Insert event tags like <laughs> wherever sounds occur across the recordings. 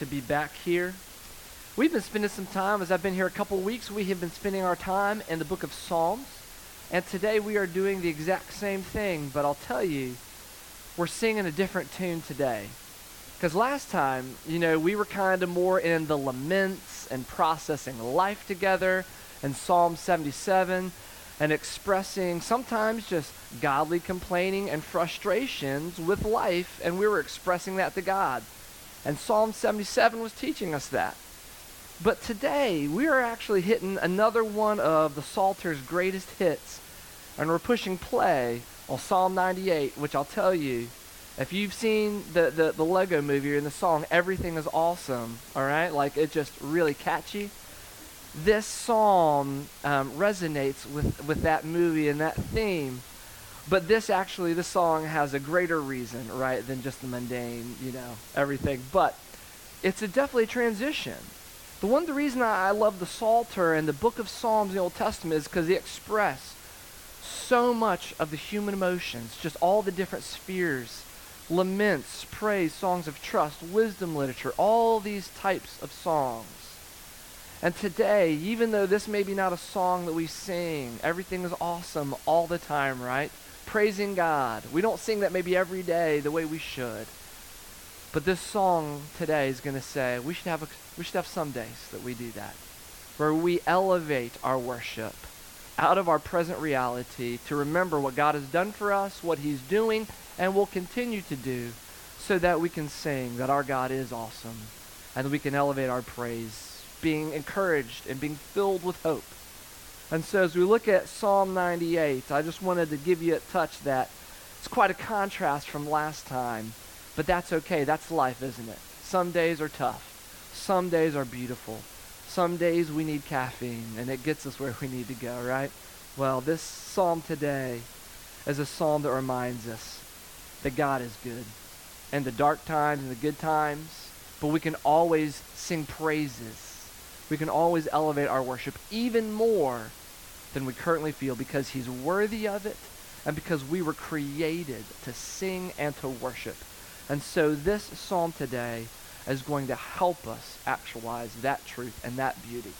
to be back here. We've been spending some time, as I've been here a couple weeks, we have been spending our time in the book of Psalms. And today we are doing the exact same thing, but I'll tell you, we're singing a different tune today. Because last time, you know, we were kind of more in the laments and processing life together in Psalm 77 and expressing sometimes just godly complaining and frustrations with life, and we were expressing that to God. And Psalm 77 was teaching us that. But today, we are actually hitting another one of the Psalter's greatest hits, and we're pushing play on Psalm 98, which I'll tell you, if you've seen the, the, the Lego movie in the song, everything is awesome, all right? Like, it's just really catchy. This psalm um, resonates with, with that movie and that theme. But this actually, this song has a greater reason, right, than just the mundane, you know, everything. But it's a definitely a transition. The one the reason I, I love the Psalter and the book of Psalms in the Old Testament is because they express so much of the human emotions, just all the different spheres, laments, praise, songs of trust, wisdom literature, all these types of songs. And today, even though this may be not a song that we sing, everything is awesome all the time, right? Praising God. We don't sing that maybe every day the way we should. But this song today is going to say we should have a, we should have some days that we do that, where we elevate our worship out of our present reality to remember what God has done for us, what He's doing, and will continue to do, so that we can sing that our God is awesome, and we can elevate our praise, being encouraged and being filled with hope and so as we look at Psalm 98, I just wanted to give you a touch that it's quite a contrast from last time, but that's okay. That's life, isn't it? Some days are tough. Some days are beautiful. Some days we need caffeine, and it gets us where we need to go, right? Well, this psalm today is a psalm that reminds us that God is good. And the dark times and the good times, but we can always sing praises we can always elevate our worship even more than we currently feel because He's worthy of it and because we were created to sing and to worship. And so this psalm today is going to help us actualize that truth and that beauty.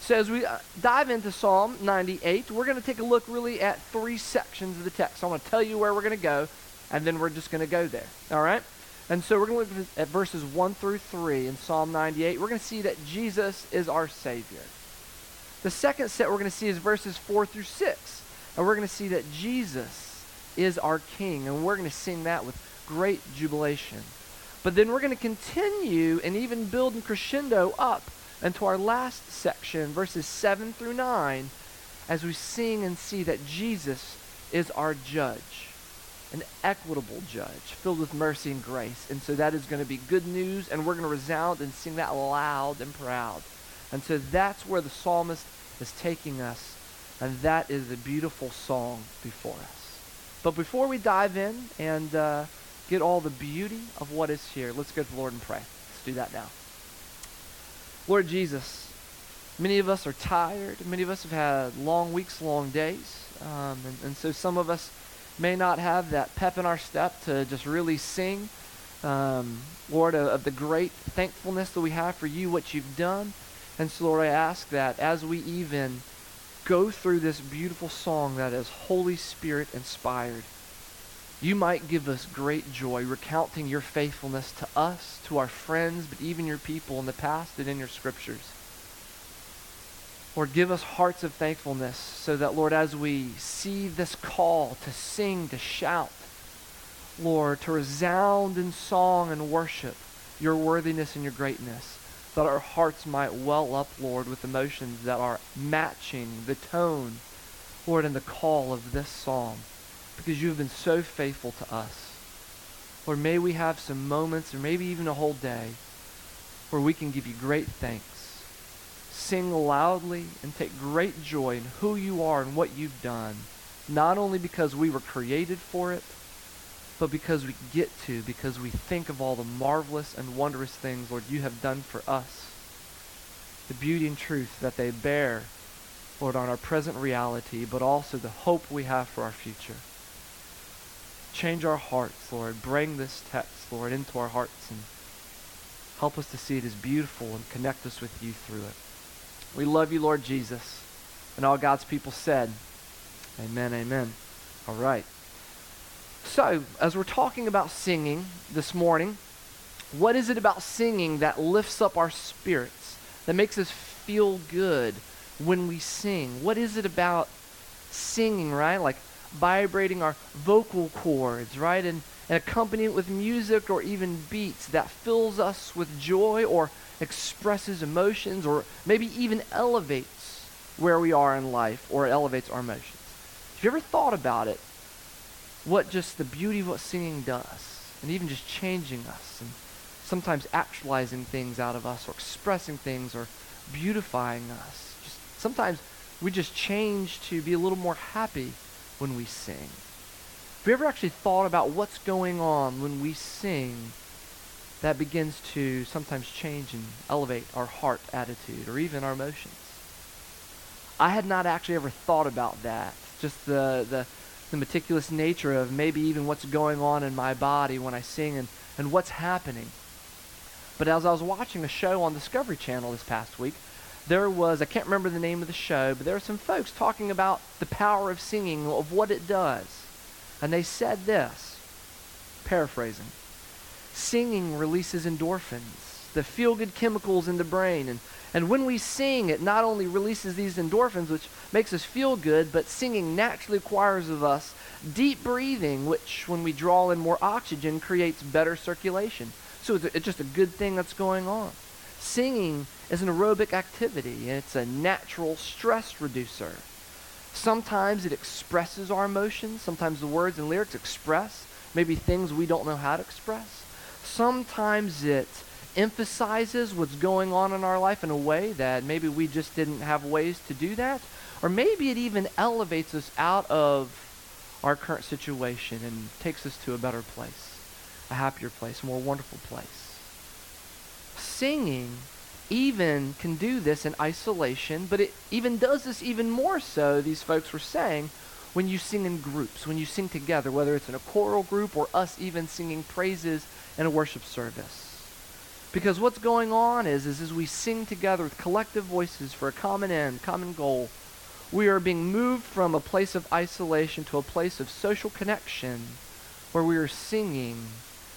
So as we uh, dive into Psalm 98, we're going to take a look really at three sections of the text. I'm going to tell you where we're going to go, and then we're just going to go there. All right? And so we're going to look at verses 1 through 3 in Psalm 98. We're going to see that Jesus is our Savior. The second set we're going to see is verses 4 through 6. And we're going to see that Jesus is our King. And we're going to sing that with great jubilation. But then we're going to continue and even build and crescendo up into our last section, verses 7 through 9, as we sing and see that Jesus is our judge an equitable judge filled with mercy and grace. And so that is going to be good news, and we're going to resound and sing that loud and proud. And so that's where the psalmist is taking us, and that is a beautiful song before us. But before we dive in and uh, get all the beauty of what is here, let's go to the Lord and pray. Let's do that now. Lord Jesus, many of us are tired. Many of us have had long weeks, long days. Um, and, and so some of us may not have that pep in our step to just really sing, um, Lord, of, of the great thankfulness that we have for you, what you've done. And so, Lord, I ask that as we even go through this beautiful song that is Holy Spirit inspired, you might give us great joy recounting your faithfulness to us, to our friends, but even your people in the past and in your scriptures. Lord, give us hearts of thankfulness so that, Lord, as we see this call to sing, to shout, Lord, to resound in song and worship your worthiness and your greatness, that our hearts might well up, Lord, with emotions that are matching the tone, Lord, and the call of this psalm, because you have been so faithful to us. Lord, may we have some moments, or maybe even a whole day, where we can give you great thanks sing loudly and take great joy in who you are and what you've done, not only because we were created for it, but because we get to, because we think of all the marvelous and wondrous things, Lord, you have done for us. The beauty and truth that they bear, Lord, on our present reality, but also the hope we have for our future. Change our hearts, Lord. Bring this text, Lord, into our hearts and Help us to see it as beautiful and connect us with you through it. We love you, Lord Jesus. And all God's people said, Amen, amen. All right. So, as we're talking about singing this morning, what is it about singing that lifts up our spirits, that makes us feel good when we sing? What is it about singing, right? Like vibrating our vocal cords, right? And, and accompanying it with music or even beats that fills us with joy or expresses emotions or maybe even elevates where we are in life or elevates our emotions. Have you ever thought about it? What just the beauty of what singing does, and even just changing us, and sometimes actualizing things out of us, or expressing things, or beautifying us. Just sometimes we just change to be a little more happy when we sing. Have you ever actually thought about what's going on when we sing that begins to sometimes change and elevate our heart attitude or even our emotions? I had not actually ever thought about that. Just the, the, the meticulous nature of maybe even what's going on in my body when I sing and, and what's happening. But as I was watching a show on Discovery Channel this past week, there was, I can't remember the name of the show, but there were some folks talking about the power of singing, of what it does. And they said this, paraphrasing singing releases endorphins, the feel good chemicals in the brain. And, and when we sing, it not only releases these endorphins, which makes us feel good, but singing naturally requires of us deep breathing, which, when we draw in more oxygen, creates better circulation. So it's, a, it's just a good thing that's going on. Singing is an aerobic activity, and it's a natural stress reducer. Sometimes it expresses our emotions. Sometimes the words and lyrics express maybe things we don't know how to express. Sometimes it emphasizes what's going on in our life in a way that maybe we just didn't have ways to do that. Or maybe it even elevates us out of our current situation and takes us to a better place, a happier place, a more wonderful place. Singing even can do this in isolation, but it even does this even more so, these folks were saying, when you sing in groups, when you sing together, whether it's in a choral group or us even singing praises in a worship service. Because what's going on is, is as we sing together with collective voices for a common end, common goal, we are being moved from a place of isolation to a place of social connection where we are singing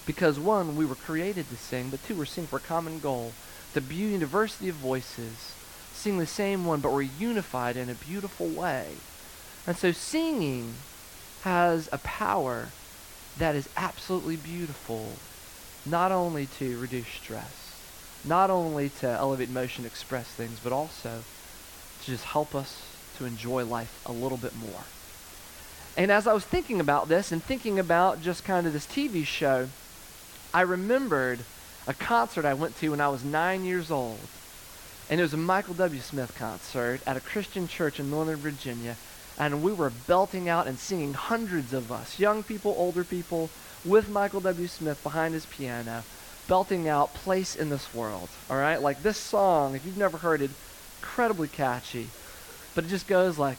because one, we were created to sing, but two, we're singing for a common goal the beauty and diversity of voices, sing the same one, but we're unified in a beautiful way. And so singing has a power that is absolutely beautiful, not only to reduce stress, not only to elevate emotion, express things, but also to just help us to enjoy life a little bit more. And as I was thinking about this and thinking about just kind of this TV show, I remembered a concert I went to when I was nine years old. And it was a Michael W. Smith concert at a Christian church in Northern Virginia. And we were belting out and singing, hundreds of us, young people, older people, with Michael W. Smith behind his piano, belting out Place in This World. All right? Like this song, if you've never heard it, incredibly catchy. But it just goes like,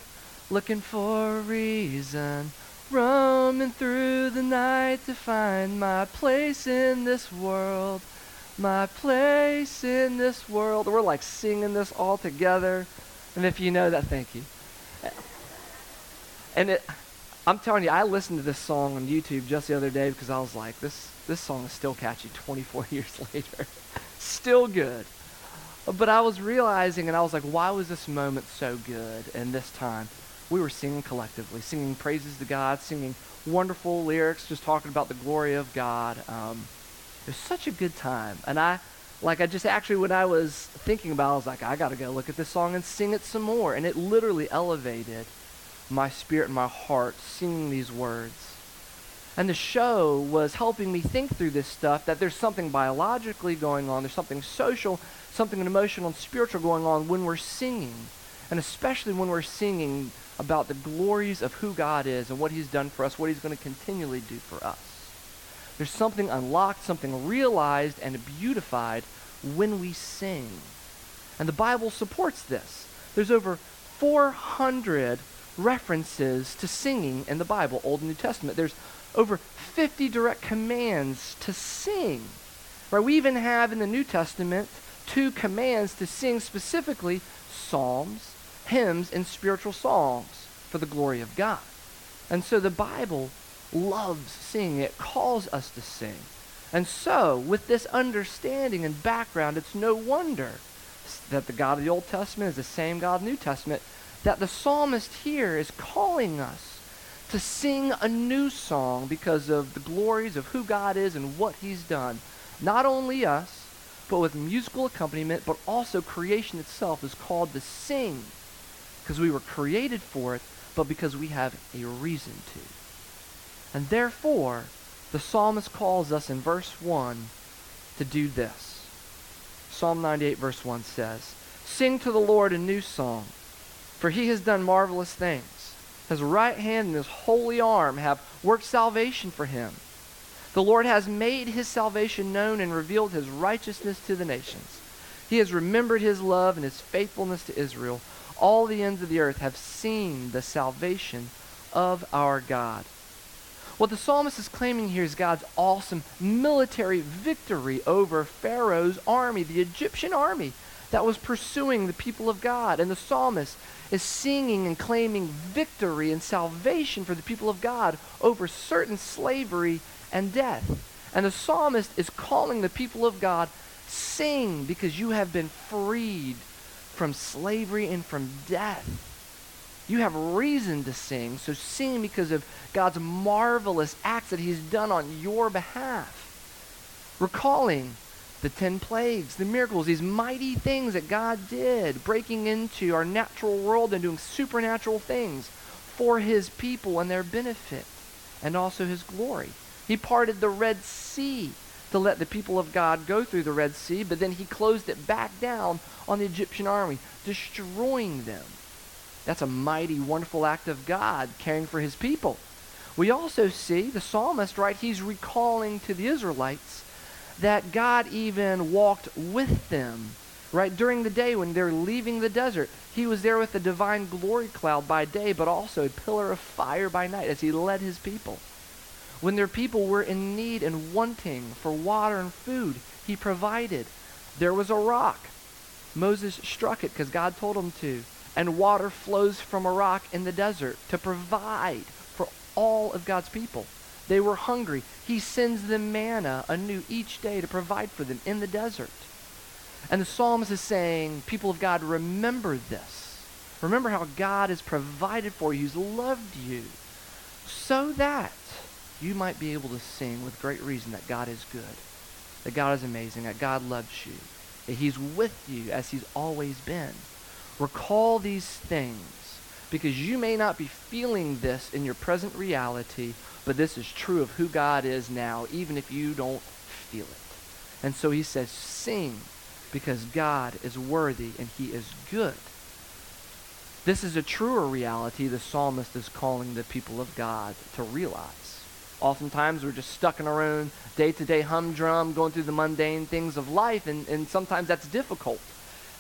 looking for a reason, roaming through the night to find my place in this world my place in this world. We're like singing this all together. And if you know that, thank you. And it, I'm telling you, I listened to this song on YouTube just the other day because I was like, this, this song is still catchy <laughs> 24 years later. <laughs> still good. But I was realizing, and I was like, why was this moment so good and this time? We were singing collectively, singing praises to God, singing wonderful lyrics, just talking about the glory of God. Um, it was such a good time. And I, like, I just actually, when I was thinking about it, I was like, I got to go look at this song and sing it some more. And it literally elevated my spirit and my heart singing these words. And the show was helping me think through this stuff that there's something biologically going on, there's something social, something emotional and spiritual going on when we're singing. And especially when we're singing about the glories of who God is and what He's done for us, what He's going to continually do for us. There's something unlocked, something realized and beautified when we sing. And the Bible supports this. There's over 400 references to singing in the Bible, Old and New Testament. There's over 50 direct commands to sing. Right? We even have in the New Testament two commands to sing specifically psalms, hymns, and spiritual songs for the glory of God. And so the Bible loves singing. It calls us to sing. And so, with this understanding and background, it's no wonder that the God of the Old Testament is the same God of the New Testament, that the psalmist here is calling us to sing a new song because of the glories of who God is and what he's done. Not only us, but with musical accompaniment, but also creation itself is called to sing because we were created for it, but because we have a reason to. And therefore, the psalmist calls us in verse 1 to do this. Psalm 98, verse 1 says, Sing to the Lord a new song, for he has done marvelous things. His right hand and his holy arm have worked salvation for him. The Lord has made his salvation known and revealed his righteousness to the nations. He has remembered his love and his faithfulness to Israel. All the ends of the earth have seen the salvation of our God. What the psalmist is claiming here is God's awesome military victory over Pharaoh's army, the Egyptian army that was pursuing the people of God. And the psalmist is singing and claiming victory and salvation for the people of God over certain slavery and death. And the psalmist is calling the people of God, sing because you have been freed from slavery and from death. You have reason to sing, so sing because of God's marvelous acts that He's done on your behalf. Recalling the ten plagues, the miracles, these mighty things that God did, breaking into our natural world and doing supernatural things for His people and their benefit, and also His glory. He parted the Red Sea to let the people of God go through the Red Sea, but then He closed it back down on the Egyptian army, destroying them. That's a mighty, wonderful act of God caring for his people. We also see the psalmist, right? He's recalling to the Israelites that God even walked with them, right? During the day when they're leaving the desert, he was there with the divine glory cloud by day, but also a pillar of fire by night as he led his people. When their people were in need and wanting for water and food, he provided. There was a rock. Moses struck it because God told him to and water flows from a rock in the desert to provide for all of God's people. They were hungry. He sends them manna anew each day to provide for them in the desert. And the psalmist is saying, people of God, remember this. Remember how God has provided for you, He's loved you, so that you might be able to sing with great reason that God is good, that God is amazing, that God loves you, that He's with you as He's always been. Recall these things because you may not be feeling this in your present reality, but this is true of who God is now, even if you don't feel it. And so he says, Sing because God is worthy and he is good. This is a truer reality the psalmist is calling the people of God to realize. Oftentimes we're just stuck in our own day to day humdrum, going through the mundane things of life, and, and sometimes that's difficult.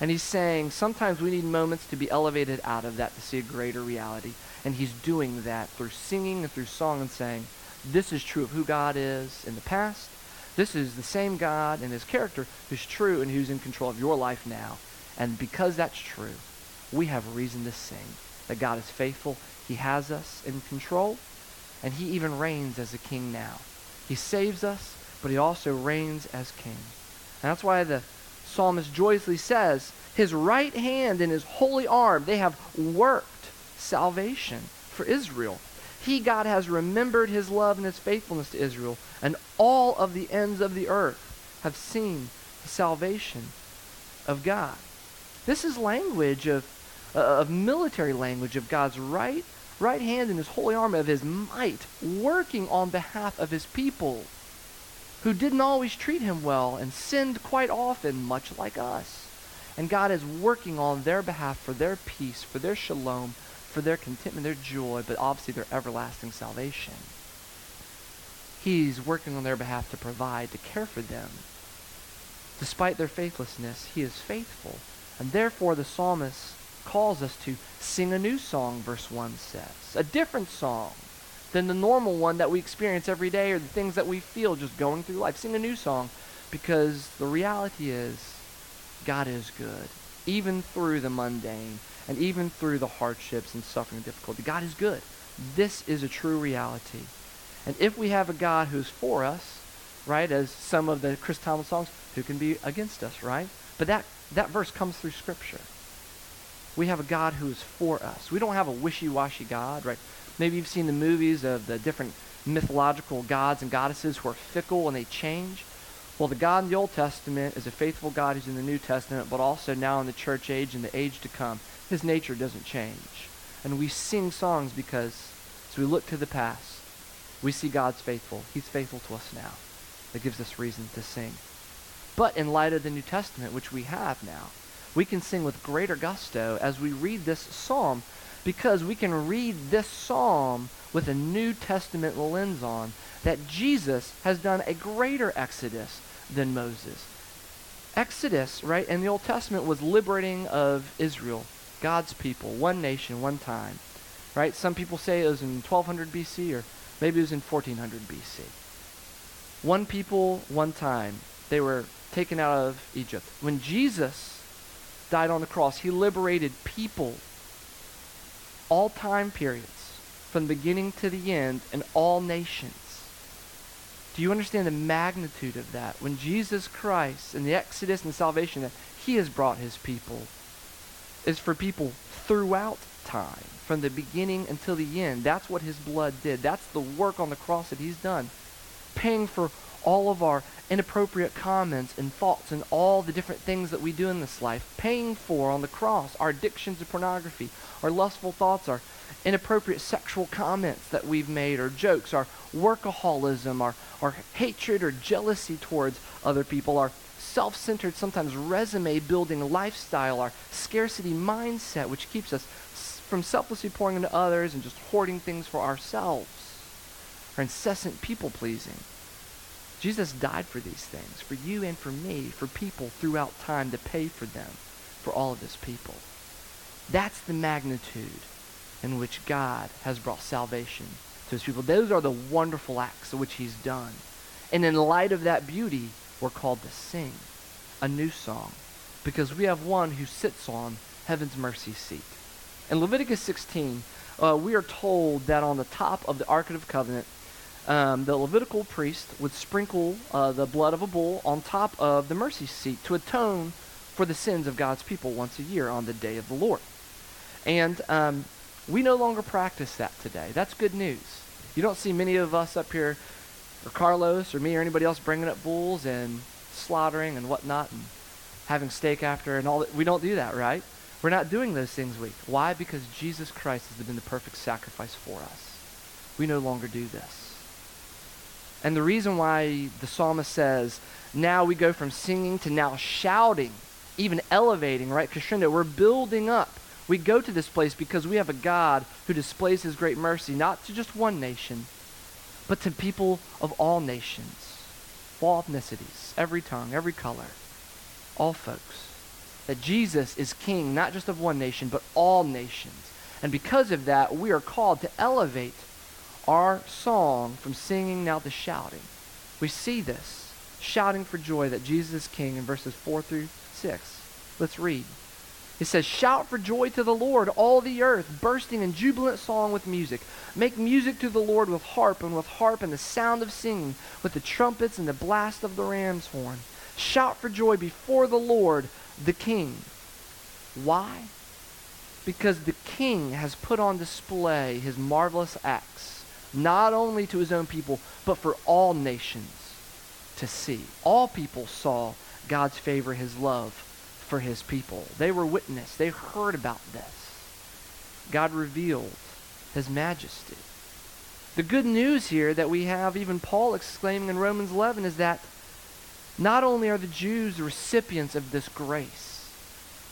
And he's saying sometimes we need moments to be elevated out of that to see a greater reality. And he's doing that through singing and through song and saying, this is true of who God is in the past. This is the same God and his character who's true and who's in control of your life now. And because that's true, we have reason to sing that God is faithful. He has us in control, and he even reigns as a king now. He saves us, but he also reigns as king. And that's why the psalmist joyously says, His right hand and his holy arm, they have worked salvation for Israel. He, God, has remembered his love and his faithfulness to Israel, and all of the ends of the earth have seen the salvation of God. This is language of, uh, of military language of God's right, right hand and his holy arm of his might working on behalf of his people who didn't always treat him well and sinned quite often, much like us. And God is working on their behalf for their peace, for their shalom, for their contentment, their joy, but obviously their everlasting salvation. He's working on their behalf to provide, to care for them. Despite their faithlessness, he is faithful. And therefore the psalmist calls us to sing a new song, verse 1 says. A different song than the normal one that we experience every day or the things that we feel just going through life. Sing a new song Because the reality is, God is good, even through the mundane and even through the hardships and suffering and difficulty. God is good. This is a true reality. And if we have a God who's for us, right, as some of the Chris Tomlin songs, who can be against us, right? But that, that verse comes through Scripture. We have a God who is for us. We don't have a wishy-washy God, right? Maybe you've seen the movies of the different mythological gods and goddesses who are fickle and they change. Well, the God in the Old Testament is a faithful God who's in the New Testament, but also now in the church age and the age to come. His nature doesn't change. And we sing songs because as we look to the past, we see God's faithful. He's faithful to us now. That gives us reason to sing. But in light of the New Testament, which we have now, we can sing with greater gusto as we read this psalm because we can read this psalm with a New Testament lens on that Jesus has done a greater exodus than Moses. Exodus, right, in the Old Testament was liberating of Israel, God's people, one nation, one time. Right? Some people say it was in 1200 BC or maybe it was in 1400 BC. One people, one time. They were taken out of Egypt. When Jesus died on the cross, he liberated people, all time periods, from the beginning to the end, and all nations. Do you understand the magnitude of that? When Jesus Christ and the Exodus and the salvation that he has brought his people is for people throughout time, from the beginning until the end. That's what his blood did. That's the work on the cross that he's done. Paying for all of our inappropriate comments and thoughts and all the different things that we do in this life, paying for on the cross our addictions to pornography, our lustful thoughts, our inappropriate sexual comments that we've made, or jokes, our workaholism, our, our hatred or jealousy towards other people, our self centered, sometimes resume building lifestyle, our scarcity mindset, which keeps us from selflessly pouring into others and just hoarding things for ourselves, our incessant people pleasing. Jesus died for these things, for you and for me, for people throughout time to pay for them, for all of his people. That's the magnitude in which God has brought salvation to his people. Those are the wonderful acts which he's done. And in light of that beauty, we're called to sing a new song because we have one who sits on heaven's mercy seat. In Leviticus 16, uh, we are told that on the top of the Ark of the Covenant, um, the Levitical priest would sprinkle uh, the blood of a bull on top of the mercy seat to atone for the sins of God's people once a year on the day of the Lord. And um, we no longer practice that today. That's good news. You don't see many of us up here, or Carlos, or me, or anybody else bringing up bulls and slaughtering and whatnot and having steak after and all that. We don't do that, right? We're not doing those things week. Why? Because Jesus Christ has been the perfect sacrifice for us. We no longer do this. And the reason why the psalmist says, now we go from singing to now shouting, even elevating, right? Crescendo, we're building up. We go to this place because we have a God who displays his great mercy, not to just one nation, but to people of all nations, all ethnicities, every tongue, every color, all folks. That Jesus is king, not just of one nation, but all nations. And because of that, we are called to elevate our song from singing now to shouting. We see this, shouting for joy that Jesus is king in verses 4 through 6. Let's read. It says, Shout for joy to the Lord, all the earth, bursting in jubilant song with music. Make music to the Lord with harp, and with harp and the sound of singing, with the trumpets and the blast of the ram's horn. Shout for joy before the Lord, the King. Why? Because the King has put on display his marvelous acts not only to his own people, but for all nations to see. All people saw God's favor, his love for his people. They were witness. They heard about this. God revealed his majesty. The good news here that we have, even Paul exclaiming in Romans 11, is that not only are the Jews recipients of this grace,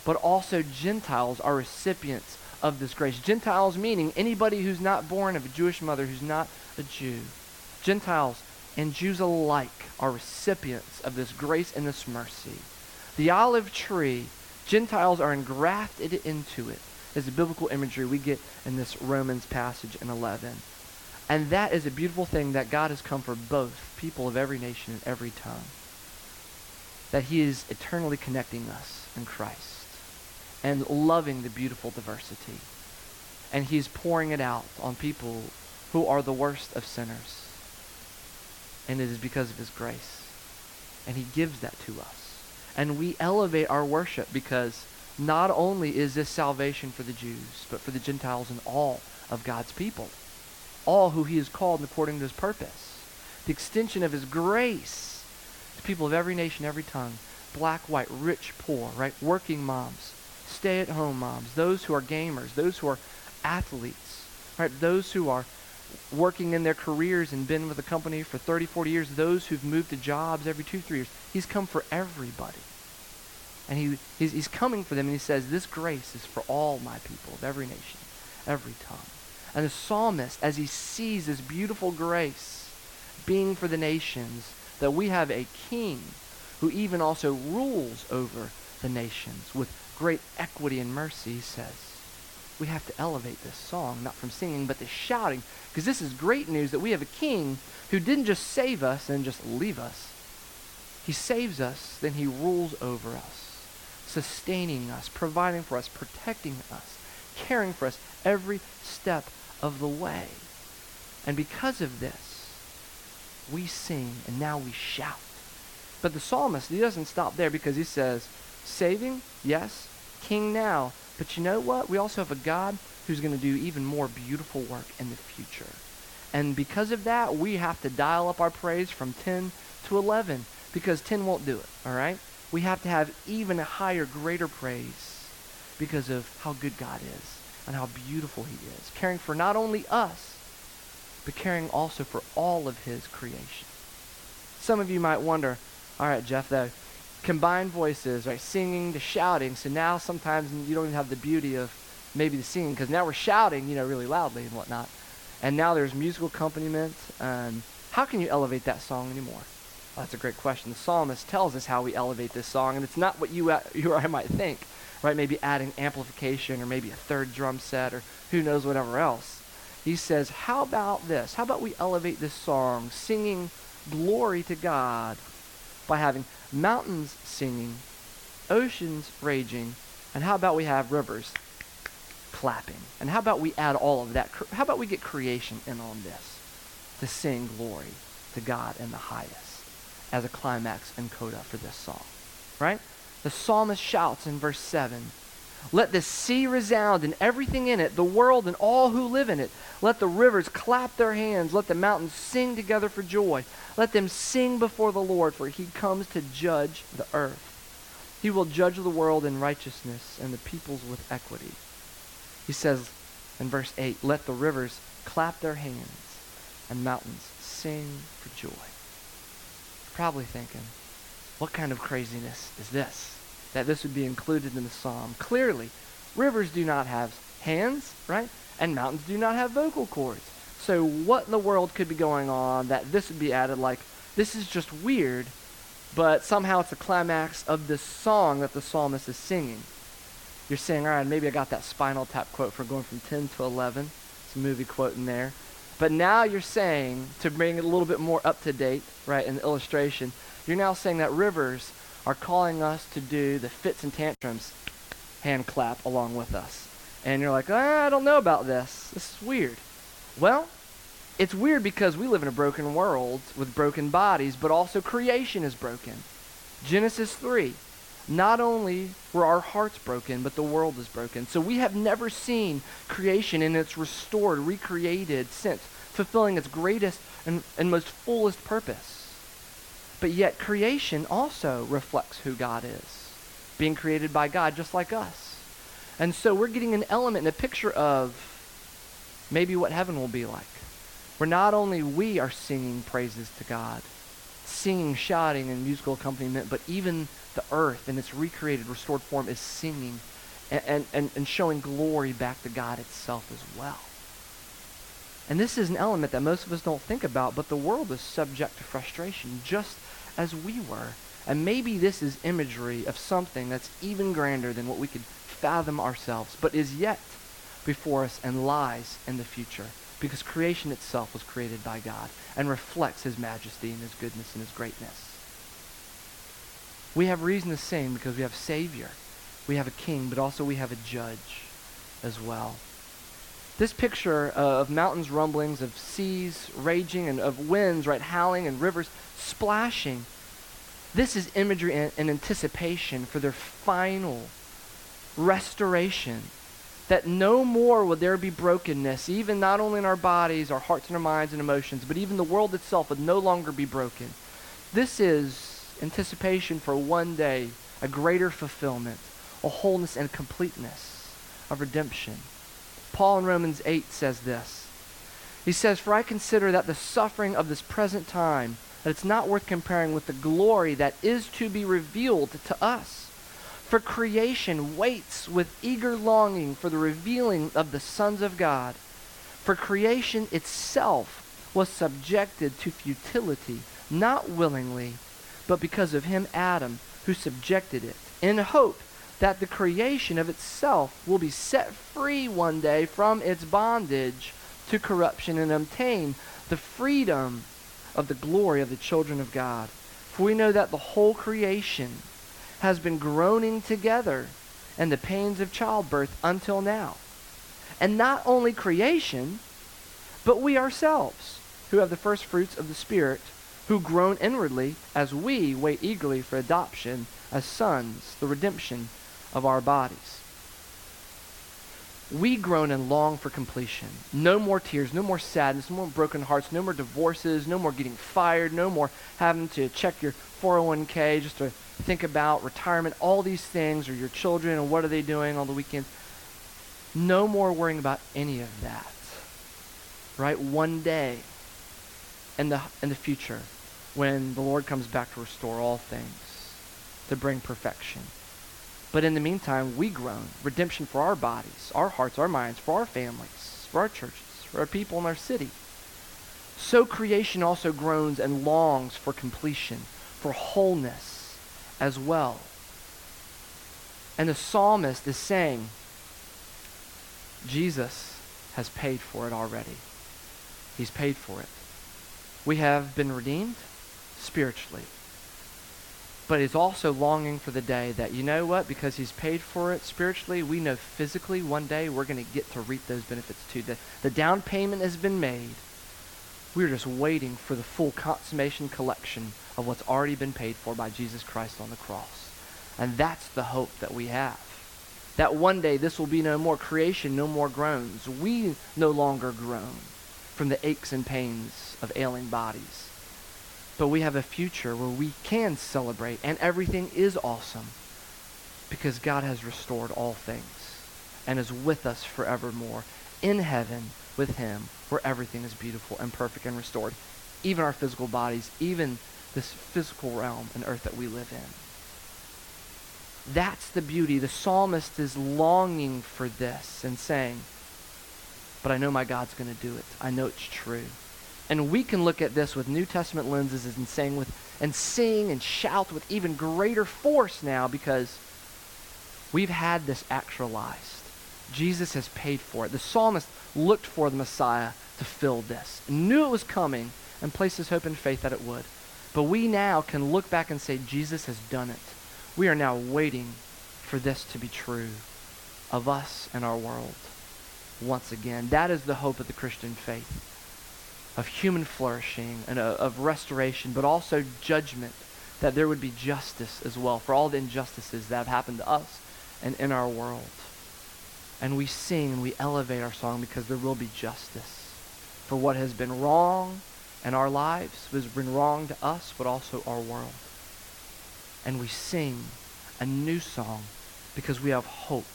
but also Gentiles are recipients of this grace. Gentiles meaning anybody who's not born of a Jewish mother, who's not a Jew. Gentiles and Jews alike are recipients of this grace and this mercy. The olive tree, Gentiles are engrafted into it, is the biblical imagery we get in this Romans passage in 11. And that is a beautiful thing that God has come for both people of every nation and every tongue. that he is eternally connecting us in Christ and loving the beautiful diversity. And he's pouring it out on people who are the worst of sinners. And it is because of his grace. And he gives that to us. And we elevate our worship because not only is this salvation for the Jews, but for the Gentiles and all of God's people, all who he has called according to his purpose. The extension of his grace to people of every nation, every tongue, black, white, rich, poor, right? Working moms, stay at home moms, those who are gamers, those who are athletes, right? Those who are working in their careers and been with a company for 30, 40 years, those who've moved to jobs every two, three years. He's come for everybody. And he, he's, he's coming for them, and he says, This grace is for all my people of every nation, every tongue. And the psalmist, as he sees this beautiful grace being for the nations, that we have a king who even also rules over the nations with great equity and mercy, says, we have to elevate this song, not from singing, but to shouting, because this is great news that we have a king who didn't just save us and just leave us. He saves us, then he rules over us, sustaining us, providing for us, protecting us, caring for us every step of the way. And because of this, we sing and now we shout. But the psalmist, he doesn't stop there because he says, saving, yes, king now, but you know what? We also have a God who's going to do even more beautiful work in the future. And because of that, we have to dial up our praise from 10 to 11 because 10 won't do it, all right? We have to have even higher, greater praise because of how good God is and how beautiful he is, caring for not only us, but caring also for all of his creation. Some of you might wonder, all right, Jeff, though, combined voices, right? Singing to shouting. So now sometimes you don't even have the beauty of maybe the singing because now we're shouting, you know, really loudly and whatnot. And now there's musical accompaniment. Um, how can you elevate that song anymore? Well, that's a great question. The psalmist tells us how we elevate this song, and it's not what you, uh, you or I might think, right? Maybe adding amplification or maybe a third drum set or who knows whatever else. He says, how about this? How about we elevate this song, singing glory to God by having mountains singing, oceans raging, and how about we have rivers clapping? And how about we add all of that? How about we get creation in on this to sing glory to God in the highest as a climax and coda for this song? Right? The psalmist shouts in verse 7 let the sea resound and everything in it, the world and all who live in it. Let the rivers clap their hands. Let the mountains sing together for joy. Let them sing before the Lord, for he comes to judge the earth. He will judge the world in righteousness and the peoples with equity. He says in verse 8, Let the rivers clap their hands and mountains sing for joy. Probably thinking, what kind of craziness is this? That this would be included in the psalm. Clearly, rivers do not have hands, right? And mountains do not have vocal cords. So what in the world could be going on that this would be added like, this is just weird, but somehow it's a climax of this song that the psalmist is singing. You're saying, all right, maybe I got that Spinal Tap quote for going from 10 to 11. It's a movie quote in there. But now you're saying, to bring it a little bit more up to date, right, in the illustration, you're now saying that rivers are calling us to do the Fitz and Tantrums hand clap along with us. And you're like, ah, I don't know about this. This is weird. Well, it's weird because we live in a broken world with broken bodies, but also creation is broken. Genesis 3. Not only were our hearts broken, but the world is broken. So we have never seen creation in its restored, recreated sense, fulfilling its greatest and, and most fullest purpose. But yet, creation also reflects who God is, being created by God just like us. And so we're getting an element and a picture of maybe what heaven will be like. Where not only we are singing praises to God, singing, shouting, and musical accompaniment, but even the earth in its recreated, restored form is singing and, and, and showing glory back to God itself as well. And this is an element that most of us don't think about, but the world is subject to frustration just as we were. And maybe this is imagery of something that's even grander than what we could fathom ourselves, but is yet before us and lies in the future. Because creation itself was created by God and reflects his majesty and his goodness and his greatness. We have reason to sing because we have Savior. We have a king, but also we have a judge as well. This picture uh, of mountains rumblings, of seas raging, and of winds, right, howling, and rivers splashing, this is imagery and, and anticipation for their final restoration. That no more will there be brokenness, even not only in our bodies, our hearts and our minds and emotions, but even the world itself would no longer be broken. This is anticipation for one day, a greater fulfillment, a wholeness and completeness of redemption. Paul in Romans 8 says this. He says, For I consider that the suffering of this present time, that it's not worth comparing with the glory that is to be revealed to us. For creation waits with eager longing for the revealing of the sons of God. For creation itself was subjected to futility, not willingly, but because of him, Adam, who subjected it, in hope that the creation of itself will be set free one day from its bondage to corruption and obtain the freedom of the glory of the children of God. For we know that the whole creation has been groaning together in the pains of childbirth until now. And not only creation, but we ourselves, who have the first fruits of the Spirit, who groan inwardly as we wait eagerly for adoption as sons, the redemption of our bodies. We groan and long for completion. No more tears, no more sadness, no more broken hearts, no more divorces, no more getting fired, no more having to check your 401k just to think about retirement, all these things, or your children and what are they doing on the weekends. No more worrying about any of that. Right? One day in the, in the future, when the Lord comes back to restore all things, to bring perfection. But in the meantime, we groan. Redemption for our bodies, our hearts, our minds, for our families, for our churches, for our people in our city. So creation also groans and longs for completion, for wholeness as well. And the psalmist is saying, Jesus has paid for it already. He's paid for it. We have been redeemed spiritually. But he's also longing for the day that, you know what, because he's paid for it spiritually, we know physically one day we're going to get to reap those benefits too. The, the down payment has been made. We're just waiting for the full consummation collection of what's already been paid for by Jesus Christ on the cross. And that's the hope that we have. That one day this will be no more creation, no more groans. We no longer groan from the aches and pains of ailing bodies but we have a future where we can celebrate and everything is awesome because God has restored all things and is with us forevermore in heaven with him where everything is beautiful and perfect and restored. Even our physical bodies, even this physical realm and earth that we live in. That's the beauty. The psalmist is longing for this and saying, but I know my God's going to do it. I know it's true. And we can look at this with New Testament lenses and sing with and sing and shout with even greater force now because we've had this actualized. Jesus has paid for it. The psalmist looked for the Messiah to fill this, knew it was coming, and placed his hope and faith that it would. But we now can look back and say, Jesus has done it. We are now waiting for this to be true of us and our world once again. That is the hope of the Christian faith of human flourishing and uh, of restoration, but also judgment, that there would be justice as well for all the injustices that have happened to us and in our world. And we sing and we elevate our song because there will be justice for what has been wrong in our lives, what has been wrong to us, but also our world. And we sing a new song because we have hope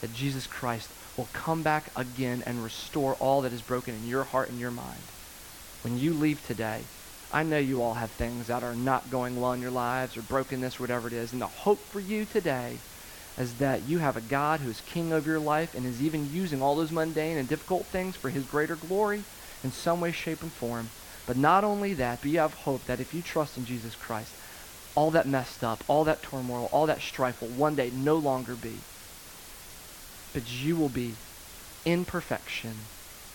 that Jesus Christ will come back again and restore all that is broken in your heart and your mind when you leave today, I know you all have things that are not going well in your lives or brokenness, or whatever it is. And the hope for you today is that you have a God who is king of your life and is even using all those mundane and difficult things for his greater glory in some way, shape, and form. But not only that, but you have hope that if you trust in Jesus Christ, all that messed up, all that turmoil, all that strife will one day no longer be. But you will be in perfection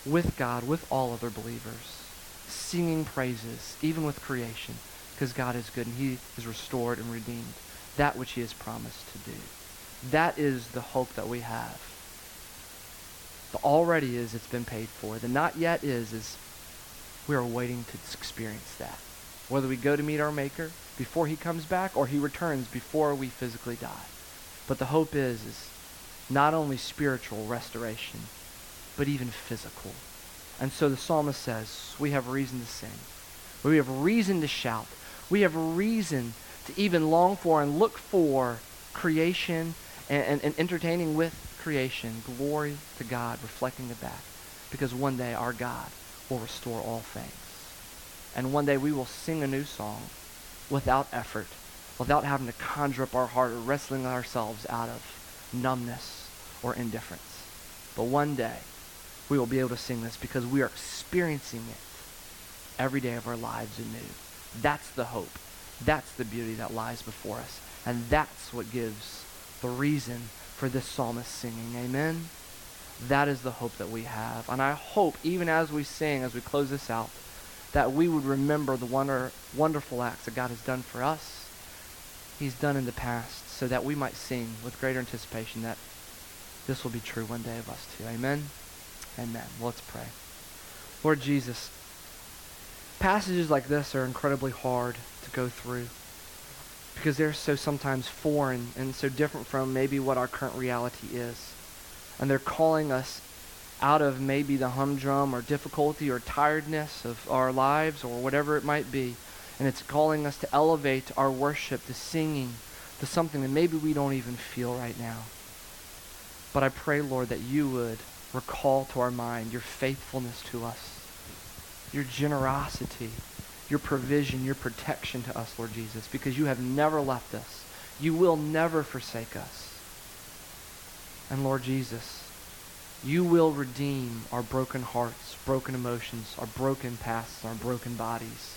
with God, with all other believers singing praises, even with creation, because God is good and he has restored and redeemed that which he has promised to do. That is the hope that we have. The already is it's been paid for. The not yet is is we are waiting to experience that. Whether we go to meet our maker before he comes back or he returns before we physically die. But the hope is is not only spiritual restoration, but even physical. And so the psalmist says, we have reason to sing. We have reason to shout. We have reason to even long for and look for creation and, and, and entertaining with creation, glory to God, reflecting it back. Because one day our God will restore all things. And one day we will sing a new song without effort, without having to conjure up our heart or wrestling ourselves out of numbness or indifference. But one day we will be able to sing this because we are experiencing it every day of our lives anew. That's the hope. That's the beauty that lies before us. And that's what gives the reason for this psalmist singing. Amen? That is the hope that we have. And I hope, even as we sing, as we close this out, that we would remember the wonder, wonderful acts that God has done for us, He's done in the past, so that we might sing with greater anticipation that this will be true one day of us too. Amen? Amen. Let's pray. Lord Jesus, passages like this are incredibly hard to go through because they're so sometimes foreign and so different from maybe what our current reality is. And they're calling us out of maybe the humdrum or difficulty or tiredness of our lives or whatever it might be. And it's calling us to elevate our worship, to singing, to something that maybe we don't even feel right now. But I pray, Lord, that you would recall to our mind your faithfulness to us, your generosity, your provision, your protection to us, Lord Jesus, because you have never left us. You will never forsake us. And Lord Jesus, you will redeem our broken hearts, broken emotions, our broken pasts, our broken bodies.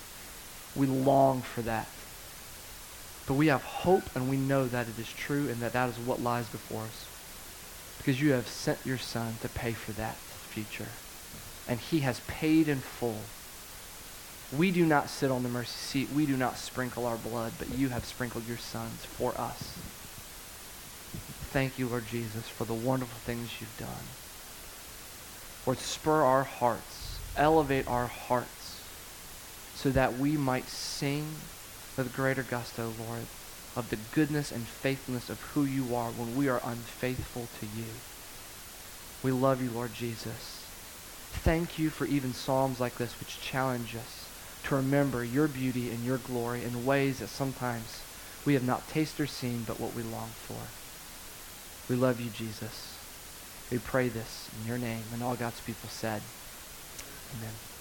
We long for that. But we have hope and we know that it is true and that that is what lies before us. Because you have sent your son to pay for that future. And he has paid in full we do not sit on the mercy seat. We do not sprinkle our blood, but you have sprinkled your sons for us. Thank you, Lord Jesus, for the wonderful things you've done. Lord, spur our hearts, elevate our hearts, so that we might sing with greater gusto, Lord, of the goodness and faithfulness of who you are when we are unfaithful to you. We love you, Lord Jesus. Thank you for even psalms like this which challenge us to remember your beauty and your glory in ways that sometimes we have not tasted or seen, but what we long for. We love you, Jesus. We pray this in your name. And all God's people said, Amen.